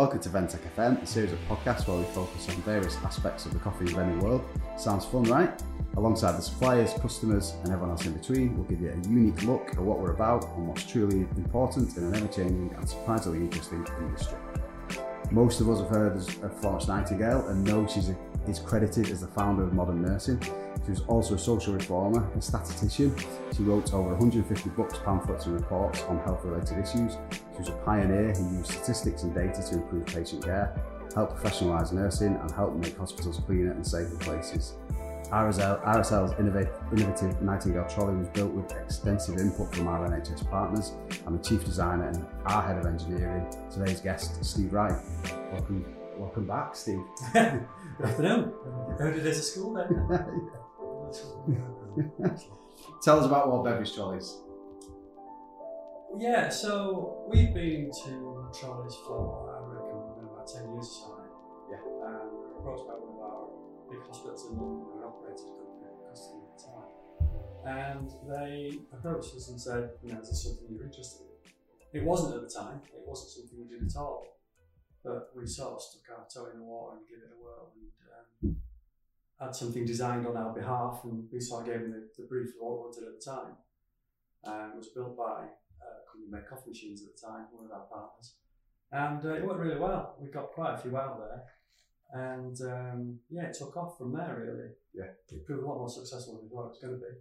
Welcome to Ventec FM, a series of podcasts where we focus on various aspects of the coffee and vending world. Sounds fun, right? Alongside the suppliers, customers, and everyone else in between, we'll give you a unique look at what we're about and what's truly important in an ever changing and surprisingly interesting industry. Most of us have heard of Florence Nightingale and know she's a, is credited as the founder of modern nursing. She was also a social reformer and statistician. She wrote over 150 books, pamphlets, and reports on health related issues. Was a pioneer who used statistics and data to improve patient care, help professionalise nursing, and help make hospitals cleaner and safer places. RSL, RSL's innovative, Nightingale trolley was built with extensive input from our NHS partners. I'm the chief designer and our head of engineering. Today's guest, Steve Wright. Welcome, welcome back, Steve. Good afternoon. It as a school then. Tell us about World Beverage Trolleys. Yeah, so we've been to trolleys for I reckon about ten years or so. Yeah. Um, we were approached by one of our big hospitals in London, who operated customer at the time, and they approached us and said, "You know, is this something you're interested in?" It wasn't at the time. It wasn't something we did at all. But we sort of stuck our toe in the water and gave it a whirl and um, had something designed on our behalf. And we sort of gave them the, the brief of what we wanted at the time. Um, it was built by uh, company made coffee machines at the time, one of our partners. And uh, it went really well. We got quite a few out there. And um, yeah, it took off from there really. Yeah. It proved a lot more successful than we thought it was going to be.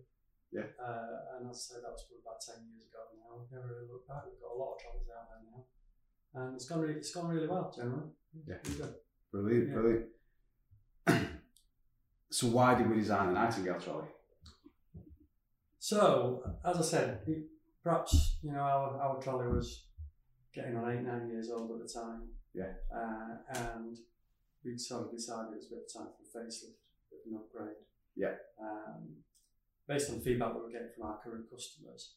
Yeah. Uh, and as I say, that was probably about 10 years ago now. We've never really looked back. We've got a lot of trolleys out there now. And it's gone really, it's gone really well generally. Yeah. Really good. Brilliant, Yeah. brilliant. so why did we design the Nightingale trolley? So, as I said, perhaps you know our, our trolley was getting on eight nine years old at the time. Yeah. Uh, and we sort of decided it was a bit of time for a facelift, of an upgrade. Yeah. Um, based on feedback that we're getting from our current customers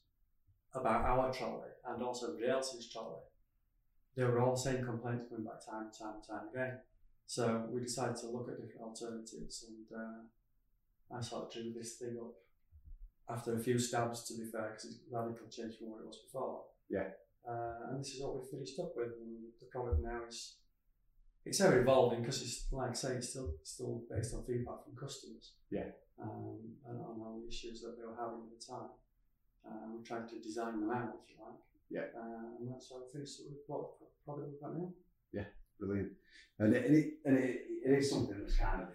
about our trolley and also everybody else's trolley, they were all the same complaints coming back time and time and time again. So we decided to look at different alternatives, and uh, I sort of drew this thing up after a few stabs, to be fair, because it's radically changed from what it was before. Yeah. Uh, and this is what we've finished up with, and the product now is it's ever evolving because it's like I say, it's still still based on feedback from customers. Yeah. Um, and on all the issues that they were having at the time, uh, we're trying to design them out, if you like. Yeah. Uh, and that's how we finished up with what product we've got now. Yeah, brilliant. And it, and it, and it, it is something that's kind of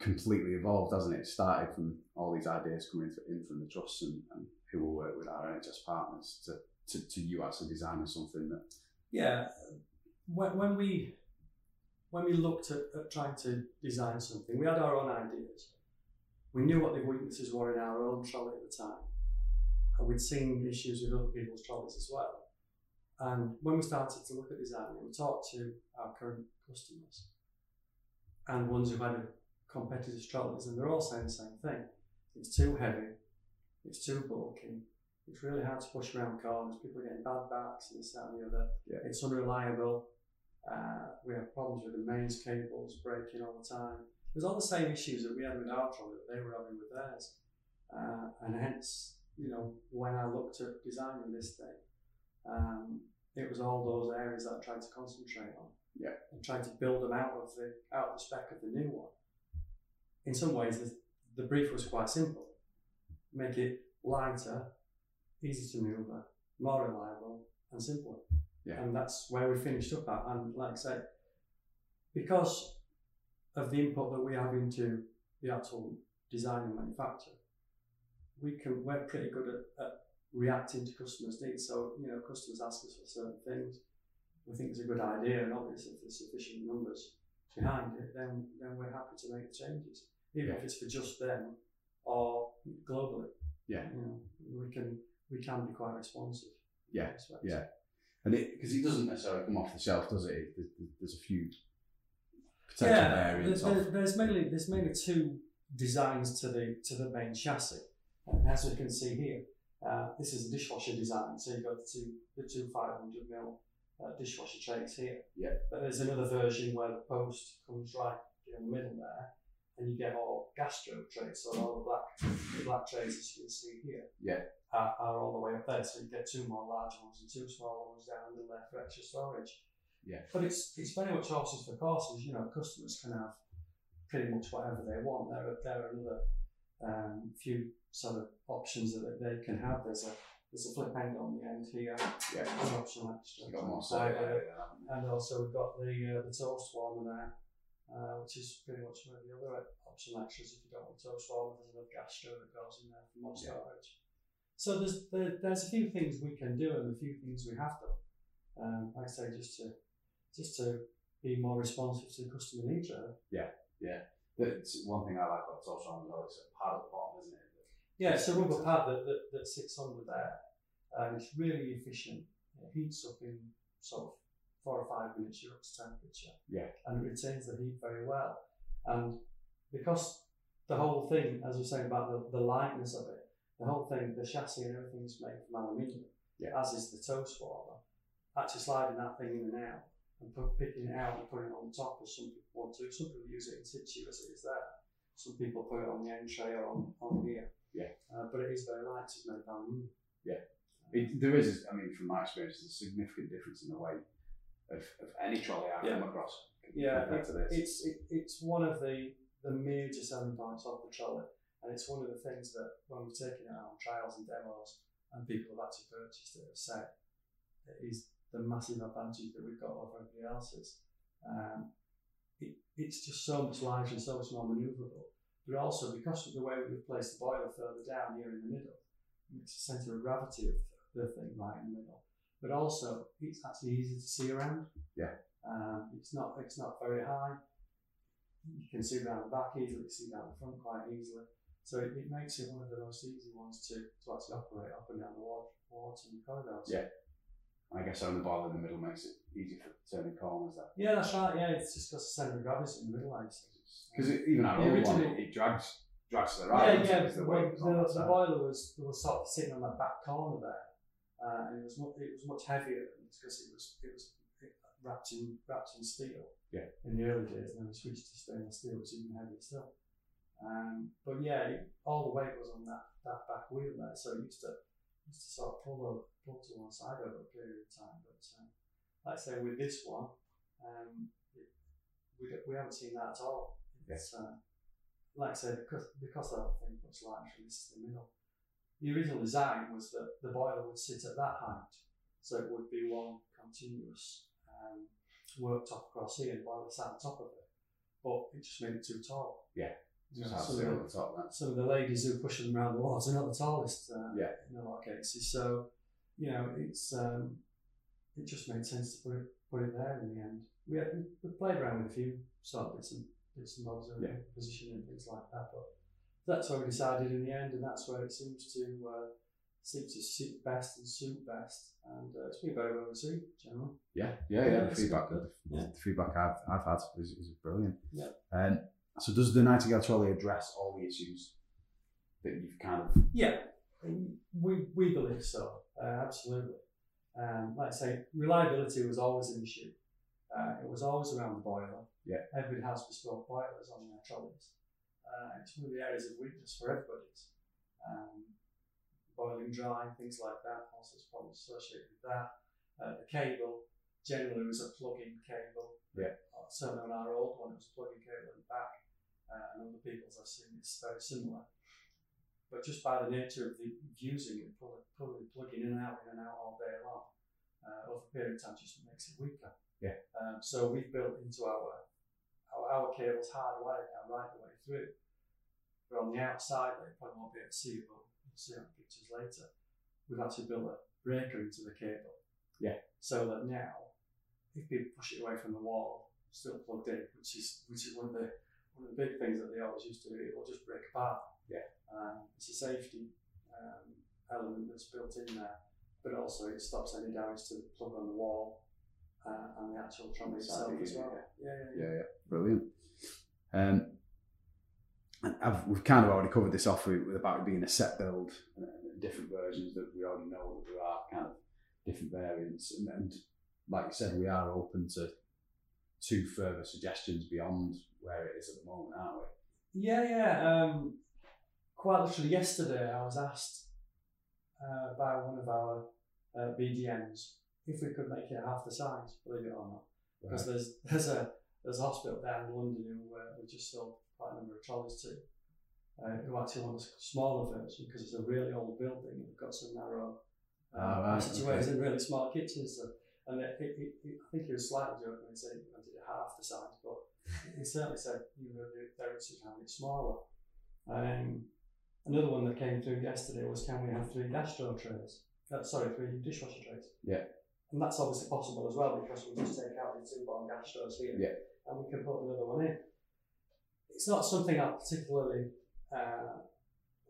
completely evolved, hasn't it? Started from all these ideas coming in from the trusts and, and who will work with our NHS partners to, to, to you actually designing something that, Yeah, when, when we when we looked at, at trying to design something, we had our own ideas. We knew what the weaknesses were in our own trolley at the time, and we'd seen issues with other people's trolleys as well. And when we started to look at designing, we talked to our current customers and ones who had competitors' trolleys, and they're all saying the same thing: it's too heavy, it's too bulky, it's really hard to push around corners. People are getting bad backs and this, that, and the other. Yeah. It's unreliable. Uh, we have problems with the mains cables breaking all the time. There's all the same issues that we had with our trolley that they were having with theirs. Uh, and hence, you know, when I looked at designing this thing, um, it was all those areas that I tried to concentrate on. Yeah. And tried to build them out of the out of the spec of the new one. In some ways, the, the brief was quite simple. Make it lighter, easy to maneuver, more reliable, and simpler. Yeah. And that's where we finished up at. And like I say, because of the input that we have into the actual design and manufacture, we can we're pretty good at, at reacting to customers' needs. So you know, customers ask us for certain things. We think it's a good idea, and obviously, if there's sufficient numbers behind it, then then we're happy to make the changes, even Yeah. if it's for just them or globally. Yeah. you know, we can we can be quite responsive. Yeah, yeah. and it, because it doesn't necessarily come off the shelf, does it? There's, there's a few potential yeah, variants there's, there's, mainly there's mainly two designs to the to the main chassis, and as we can see here, uh, this is a dishwasher design. So you've got the two the two 500 mil uh, dishwasher trays here. Yeah. But there's another version where the post comes right in the middle there, and you get all gastro trays. So all the black the black trays as you can see here. Yeah. Are, are all the way up there. So you get two more large ones and two smaller ones down in there for extra storage. Yeah. But it's it's very much horses for courses. You know, customers can have pretty much whatever they want. There are there are another um, few sort of options that they can have. There's a there's a flip end on the end here. Yeah. An optional extra. Got more side side there. area. And also we've got the uh, the toast warmer there, uh, which is pretty much one of the other optional extras. If you don't want toast warmer, there's another gastro that goes in there for more Yeah. storage. So there's there, there's a few things we can do and a few things we have done. Um, like I say, just to just to be more responsive to the customer needs. Really. Yeah, yeah. That's one thing I like about Toast Warmer though, it's a pad at the bottom, isn't it? Yeah, it's a rubber pad that, that, that sits under there, and it's really efficient. It heats up in sort of four or five minutes, you're up to temperature. Yeah. And it retains the heat very well. And because the whole thing, as we were saying about the, the lightness of it, the whole thing, the chassis and everything is made from aluminium, Yeah. as is the toast warmer. Actually sliding that thing in and out and put, picking it out and putting it on top as some people want to. Some people use it in situ as it is there. Some people put it on the end tray or on, on here. Yeah. Uh, but it is very light, it's made of aluminium. It, there is, I mean, from my experience, there's a significant difference in the weight of, of any trolley I've Yeah. come across Yeah, compared to this. It's it, it's one of the, the major selling points of the trolley, and it's one of the things that when we've taken it out on trials and demos, and people have actually purchased it, have said it is the massive advantage that we've got over everybody else's. Um, it, it's just so much larger and so much more manoeuvrable, but also because of the way we've placed the boiler further down here in the middle, it's the centre of gravity of the thing right in the middle. But also, it's actually easy to see around. Yeah. Um, it's not it's not very high. You can see around the back easily, see down the front quite easily. So it, it makes it one of the most easy ones to, to actually operate up and down the wards and corridors. Yeah. I guess having the boiler in the middle makes it easy for turning corners. That Yeah, that's right. Yeah, it's just got the centre of gravity's in the middle, I because even our The old one, it, it drags drags to the right. yeah, yeah. the on the, that the boiler was, was sort of sitting on that back corner there, uh, and it was much, it was much heavier because it was it was wrapped in wrapped in steel. Yeah. In the early days, and then we switched to stainless steel, which is even heavier still. Um, but yeah, it, all the weight was on that, that back wheel there, so it used to used to sort of pull over, pull to one side over a period of time. But um, like I say, with this one, um, it, we we haven't seen that at all. It's uh, like I said, because because whole thing much larger, this is the middle. The original design was that the boiler would sit at that height, so it would be one continuous um, worktop across here, and the boiler sat on top of it. But it just made it too tall. Yeah. Just have some, of the, top some of the ladies who push them around the walls are not the tallest. Uh, Yeah. In a lot of cases, so you know it's um, it just made sense to put it put it there in the end. We had, we played around with a few sort of bits and bits and bobs of Yeah. positioning and things like that, but that's where we decided in the end, and that's where it seems to uh, seems to suit best and suit best, and uh, it's been very well received generally. Yeah, yeah, yeah. Yeah, the feedback, good. the, Yeah. the feedback I've, I've had is, is brilliant. Yeah. Um, so does the Nightingale trolley address all the issues that you've kind of? Yeah, we, we believe so, uh, absolutely. Um, like I say, reliability was always an issue. Uh, it was always around the boiler. Yeah. Everybody has bespoke boilers on their trolleys. Uh, it's one of the areas of weakness for everybody's. Um, boiling dry, things like that, also there's problems associated with that. Uh, the cable generally was a plug-in cable. Yeah. Uh, certainly on our old one, it was a plug-in cable in the back. Uh, and other people's I've seen it's very similar but just by the nature of the using it, pulling, pulling, plugging in and out, in and out all day long, uh, over a period of time just makes it weaker. Yeah. Um, so we've built into our, our our cables hardwired now right the way through. But on the outside, they probably won't be able to see it, but we'll see on pictures later. We've actually built a breaker into the cable. Yeah. So that now, if people push it away from the wall, still plugged in, which is which is one of the one of the big things that they always used to do, it will just break apart. Yeah. Um, it's a safety um, element that's built in there, but also it stops any damage to the plug on the wall uh, and the actual trolley itself as well. Yeah, yeah, yeah. Yeah, yeah, brilliant. Um, and I've, we've kind of already covered this off with, with about it being a set build, uh, different versions that we already know that there are kind of different variants, and, and like I said, we are open to two further suggestions beyond where it is at the moment, aren't we? Yeah, yeah. Um, quite literally yesterday, I was asked uh, by one of our uh, BDMs if we could make it half the size, believe it or not. because there's there's a there's a hospital down in London who uh, we just sold quite a number of trolleys to. Uh, who actually want a smaller version because it's a really old building and they've got some narrow uh, Ah, right, passageways okay. and really small kitchens. So, and it, it, it, I think he was slightly joking when he said he wanted it half the size, but he certainly said you know they they should have it smaller. Um, another one that came through yesterday was can we have three gastro trays? Uh, sorry, three dishwasher trays. Yeah. And that's obviously possible as well because we just take out the two bottom gastros here Yeah. And we can put another one in. It's not something I particularly uh,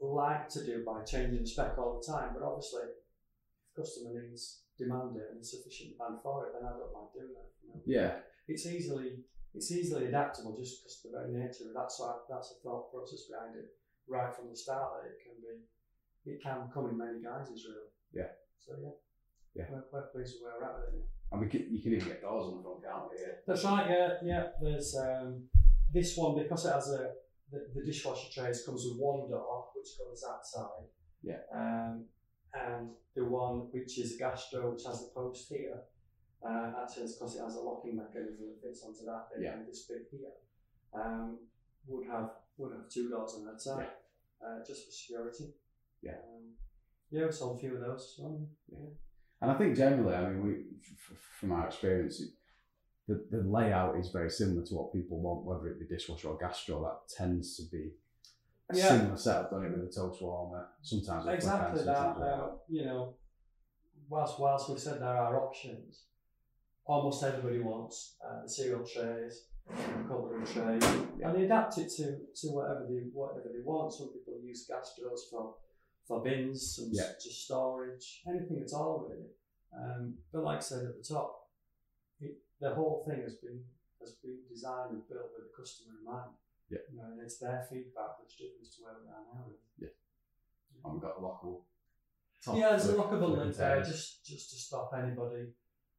like to do by changing the spec all the time, but obviously, if customer needs demand it and sufficient demand for it, then I don't mind doing that. You know? Yeah, It's easily it's easily adaptable just because of the very nature of it. That's why that's the thought process behind it right from the start that it can be it can come in many guises really. Yeah. So yeah. Yeah. We're, we're pleased with where we're at with it now. And we can, you can even get doors on the front, can't we? Yeah. That's right. Yeah, yeah. There's um, this one because it has a the, the dishwasher trays comes with one door which covers that side. Yeah. Um, and the one which is a gastro which has the post here. Uh, actually, because it has a locking mechanism that fits onto that bit Yeah. and this bit here. Um, would have would have two doors on that side, uh, just for security. Yeah. Um, yeah, we sold a few of those as well. And I think generally, I mean, we from our experience, the, the layout is very similar to what people want, whether it be dishwasher or gastro. That tends to be a Yeah. similar setup, don't it, with a toast warmer, sometimes exactly that. sometimes Uh, you know, whilst whilst we've said there are options, almost everybody wants uh, the cereal trays, the cutlery tray, and they adapt it to, to whatever they whatever they want. Some people use gastros for for bins, some Yeah. just storage, anything at all really. Um, but like I said at the top, it, the whole thing has been has been designed and built with the customer in mind. Yeah. You know, and it's their feedback that's driven us to where we are now. Really. and we've got a lockable. top Yeah, there's a lockable lid there just just to stop anybody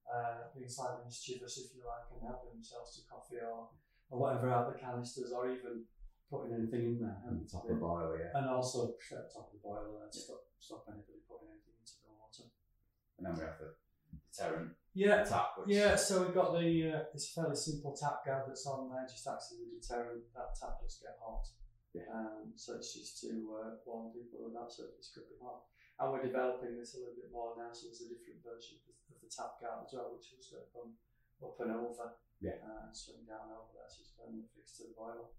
uh, being slightly mischievous, if you like, and helping themselves to coffee or, or whatever out the canisters, or even putting anything in there. And the top of the boiler, yeah. And also at the top of the boiler there to stop, stop anybody putting anything into the water. And then we have the Terran Yeah, tap, which yeah. So we've got the uh, it's a fairly simple tap guard that's on there, just acts as a deterrent. That tap does get hot, Yeah. um, so it's just to uh, warn people that that surface could be hot. And we're developing this a little bit more now, so there's a different version of, the tap guard as well, which was going to come up and over, Yeah. uh, and swing down over there, so it's permanently fixed to the boiler.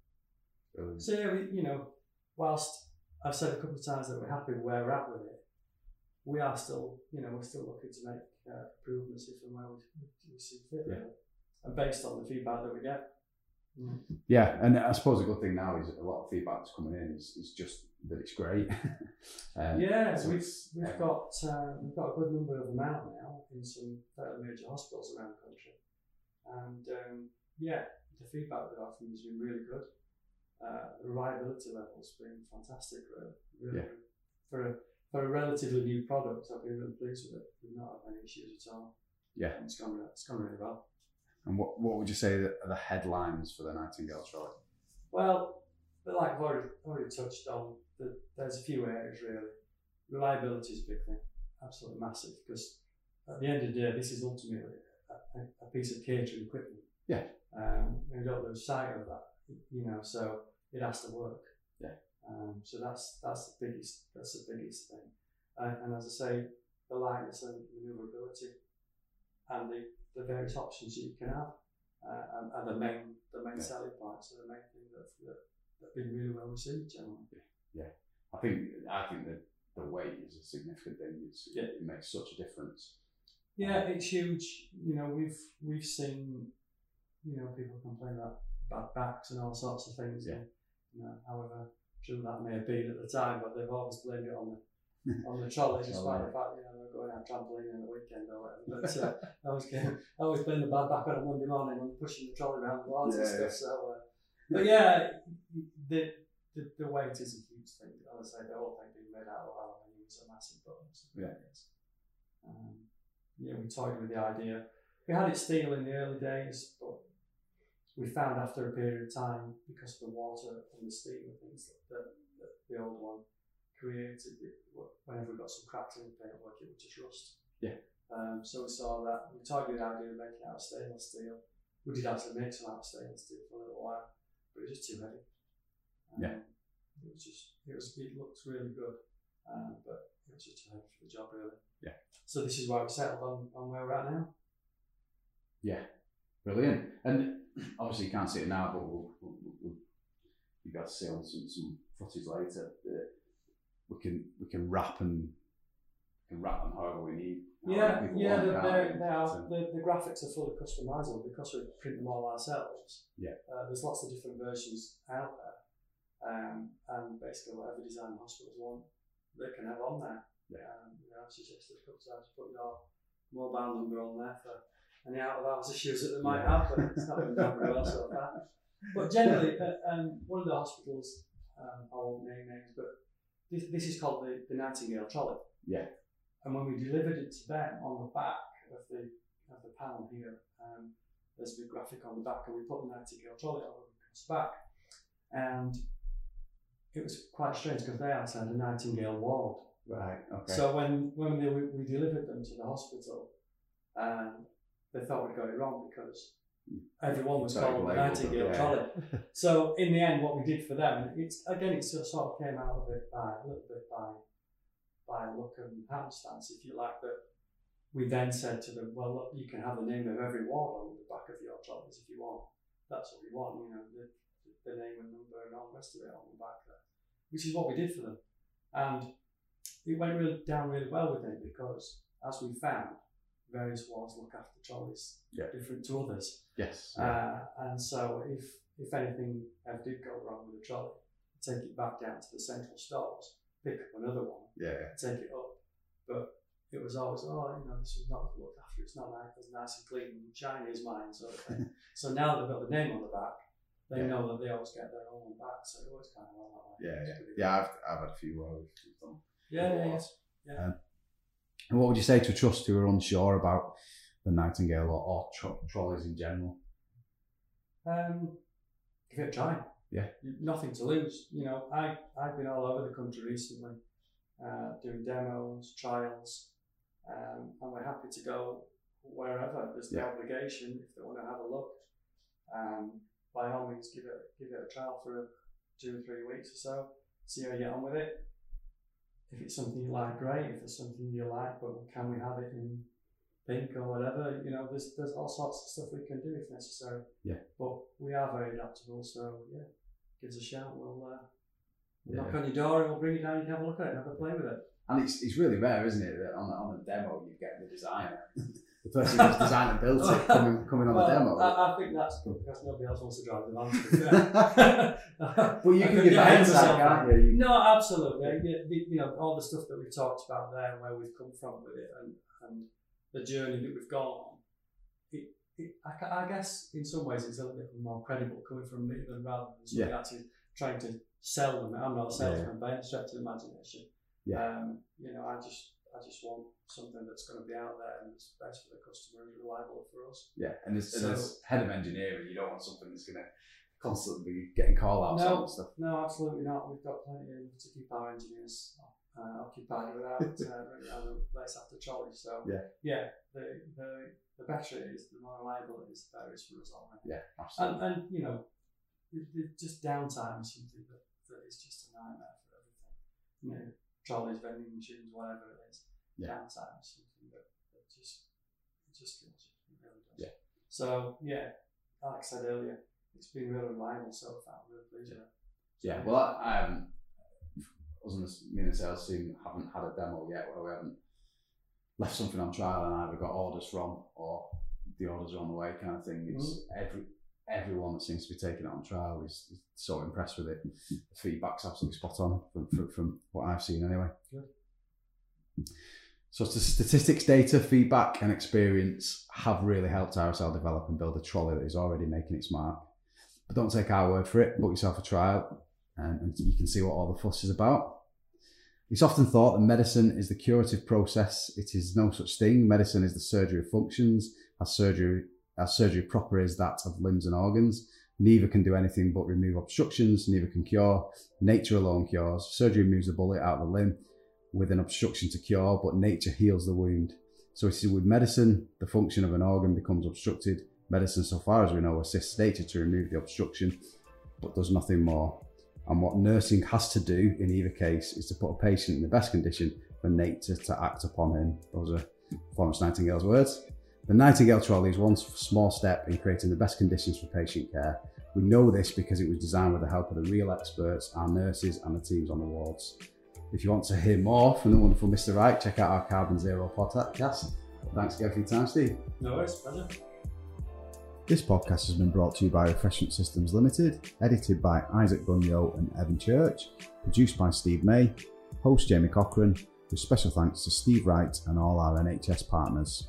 Brilliant. So yeah, we, you know, whilst I've said a couple of times that we're happy where we're at with it, we are still, you know, we're still looking to make uh, improvements if and where we, we see fit, Yeah. really. And based on the feedback that we get. Yeah, and I suppose a good thing now is a lot of feedback that's coming in is, is just that it's great. um, yeah, so we've, we've got uh, we've got a good number of them out now in some fairly major hospitals around the country, and um, yeah, the feedback that I've has been really good. Uh, reliability level's been fantastic, really. really Yeah. For a for a relatively new product, I've been really pleased with it. We've not had any issues at all. Yeah. it's gone re- it's gone really well. And what, what would you say that are the headlines for the Nightingale trolley? Well, but like I've already, already touched on, the, there's a few areas really. Reliability is a big thing, absolutely massive, because at the end of the day, this is ultimately a, a, a piece of catering equipment. Yeah. Um, we don't lose sight of that, you know, so it has to work. Yeah. Um, so that's that's the biggest that's the biggest thing, and, and as I say, the lightness and manoeuvrability, and the, the various options you can have, uh, and, and the main the main Yeah. selling points are the main thing that, that that have been really well received generally. I think I think that the weight is a significant thing. It's, Yeah. It makes such a difference. Yeah, it's huge. You know, we've we've seen, you know, people complain about bad backs and all sorts of things. Yeah. You know, however true that may have been at the time, but they've always blamed it on the on the trolley, despite the fact you know they're going out trampoline on the weekend or whatever. But uh, I always get, I always blame the bad back on a Monday morning when pushing the trolley around the and Yeah, stuff. So, uh, but yeah, the, the the weight is a huge thing. As I say, the whole thing being made out of aluminium is a massive bonus. Yeah. Um, yeah, we toyed with the idea. We had it steel in the early days, but we found after a period of time, because of the water and the steam and things, that, the old one created, it, whenever we got some cracks in the paintwork, it would just rust. Yeah. Um, so we saw that, we targeted the idea of making it out of stainless steel, we did actually make some out of stainless steel for a little while, but it was just too heavy. Um, Yeah. It was just, it was, it looks really good, um, but it was just too heavy for the job, really. Yeah. So this is why we settled on, on where we're at now. Yeah, brilliant. And obviously you can't see it now, but we'll, we'll, we'll, you got to see on some, some footage later. we can we can wrap and can wrap them however we need. Yeah, yeah, want, they're, can't they're, we? they are, So, the, the graphics are fully customizable because we print them all ourselves. Yeah. Uh, there's lots of different versions out there, um, and basically whatever design hospitals want, they can have on there. Yeah. Um, you know, I suggested a couple of times put your mobile number on there for any out of hours issues that they might Yeah. have, but it's not been done very well so far. But generally, uh, um, one of the hospitals, um, I won't name names, but this, this is called the, the Nightingale Trolley. Yeah. And when we delivered it to them on the back of the of the panel here, um, there's a big graphic on the back, and we put the Nightingale Trolley on the back. And it was quite strange because they had a Nightingale ward. right. Okay. So when when they, we, we delivered them to the hospital, um, they thought we'd got it wrong because hmm. everyone was Sorry, called the labelled them, Nightingale yeah. Trolley. So in the end, what we did for them, it's again, it sort of came out of it by a little bit by by luck and happenstance, if you like. But we then said to them, well, look, you can have the name of every ward on the back of your trolleys if you want. That's what we want, you know, the, the name and number and all the rest of it on the back there, which is what we did for them. And it went really down really well with them because, as we found, various wards look after trolleys Yeah. different to others. yes. Uh, and so if if anything ever did go wrong with the trolley, take it back down to the central stores, pick up another one, yeah. yeah. take it up. But it was always, oh, you know, this was not looked after. It's not nice, as nice and clean and shiny as mine, sort of thing. so now they've got the name on the back. They Yeah. know that they always get their own back, so it always kind of well that. Yeah, yeah, yeah. I've, I've had a few where we've done. Yeah, yeah, yeah. And what would you say to a trust who are unsure about the Nightingale or, or tro- trolleys in general? Um, give it a try. Yeah. Nothing to lose. You know, I, I've been all over the country recently uh, doing demos, trials, um, and we're happy to go wherever. There's no Yeah. obligation if they want to have a look. Um, by all means, give it give it a trial for two or three weeks or so. See how you get on with it. If it's something you like, great. If it's something you like, but can we have it in pink or whatever? You know, there's there's all sorts of stuff we can do if necessary. Yeah. But we are very adaptable, so yeah, give us a shout. We'll, uh, Yeah. knock on your door and we'll bring it down. You can have a look at it, and have a play with it. And it's, it's really rare, isn't it, that on, on a demo you get the designer, the person who's designed and built it coming, coming on well, the demo. I, I think that's good because nobody else wants to drive the van. fair. You I can give get a ahead of hindsight, can't you? No, absolutely. Yeah, you know, all the stuff that we've talked about there and where we've come from with it and, and the journey that we've gone on, it, it, I, I guess in some ways it's a little bit more credible coming from me than rather than somebody actually trying to sell them. I'm not a salesman by any stretch of imagination. Yeah. Um, you know, I just I just want something that's going to be out there and it's best for the customer and reliable for us. Yeah, and as, So- and as head of engineering, you don't want something that's going to constantly be getting call outs No. and stuff. No, absolutely not. We've got plenty of, to keep our engineers uh, occupied without uh, running around the place after trolleys. So Yeah. yeah, the, the the better it is, the more reliable it is, the better it is for us all. right? Yeah, And, absolutely. and and you know, it, it just downtime is something that, that is just a nightmare for everything. Know, trolleys, vending machines, whatever it is. Yeah. Downtime is something that, that just it just kills you. It really does. Yeah. So yeah, like I said earlier, it's been really reliable so far. Really pleased with it. Yeah, well, I, um, us and the, me and the sales team haven't had a demo yet where we haven't left something on trial and either got orders from or the orders are on the way kind of thing. It's every everyone that seems to be taking it on trial is, is so impressed with it. The feedback's absolutely spot on from, from, from what I've seen anyway. Good. So the statistics, data, feedback, and experience have really helped RSL develop and build a trolley that is already making its mark. But don't take our word for it. Book yourself a trial, and, and you can see what all the fuss is about. It's often thought that medicine is the curative process. It is no such thing. Medicine is the surgery of functions, as surgery surgery proper is that of limbs and organs. Neither can do anything but remove obstructions. Neither can cure. Nature alone cures. Surgery removes the bullet out of the limb with an obstruction to cure, but nature heals the wound. So it is with medicine, the function of an organ becomes obstructed, Medicine, so far as we know, assists nature to remove the obstruction, but does nothing more. And what nursing has to do in either case is to put a patient in the best condition for nature to act upon him. Those are Florence Nightingale's words. The Nightingale Trolley is one small step in creating the best conditions for patient care. We know this because it was designed with the help of the real experts, our nurses, and the teams on the wards. If you want to hear more from the wonderful Mr. Wright, check out our Carbon Zero podcast. Thanks again for your time, Steve. No worries, pleasure. This podcast has been brought to you by Refreshment Systems Limited, edited by Isaac Bunyo and Evan Church, produced by Steve May, host Jamie Cochran, with special thanks to Steve Wright and all our NHS partners.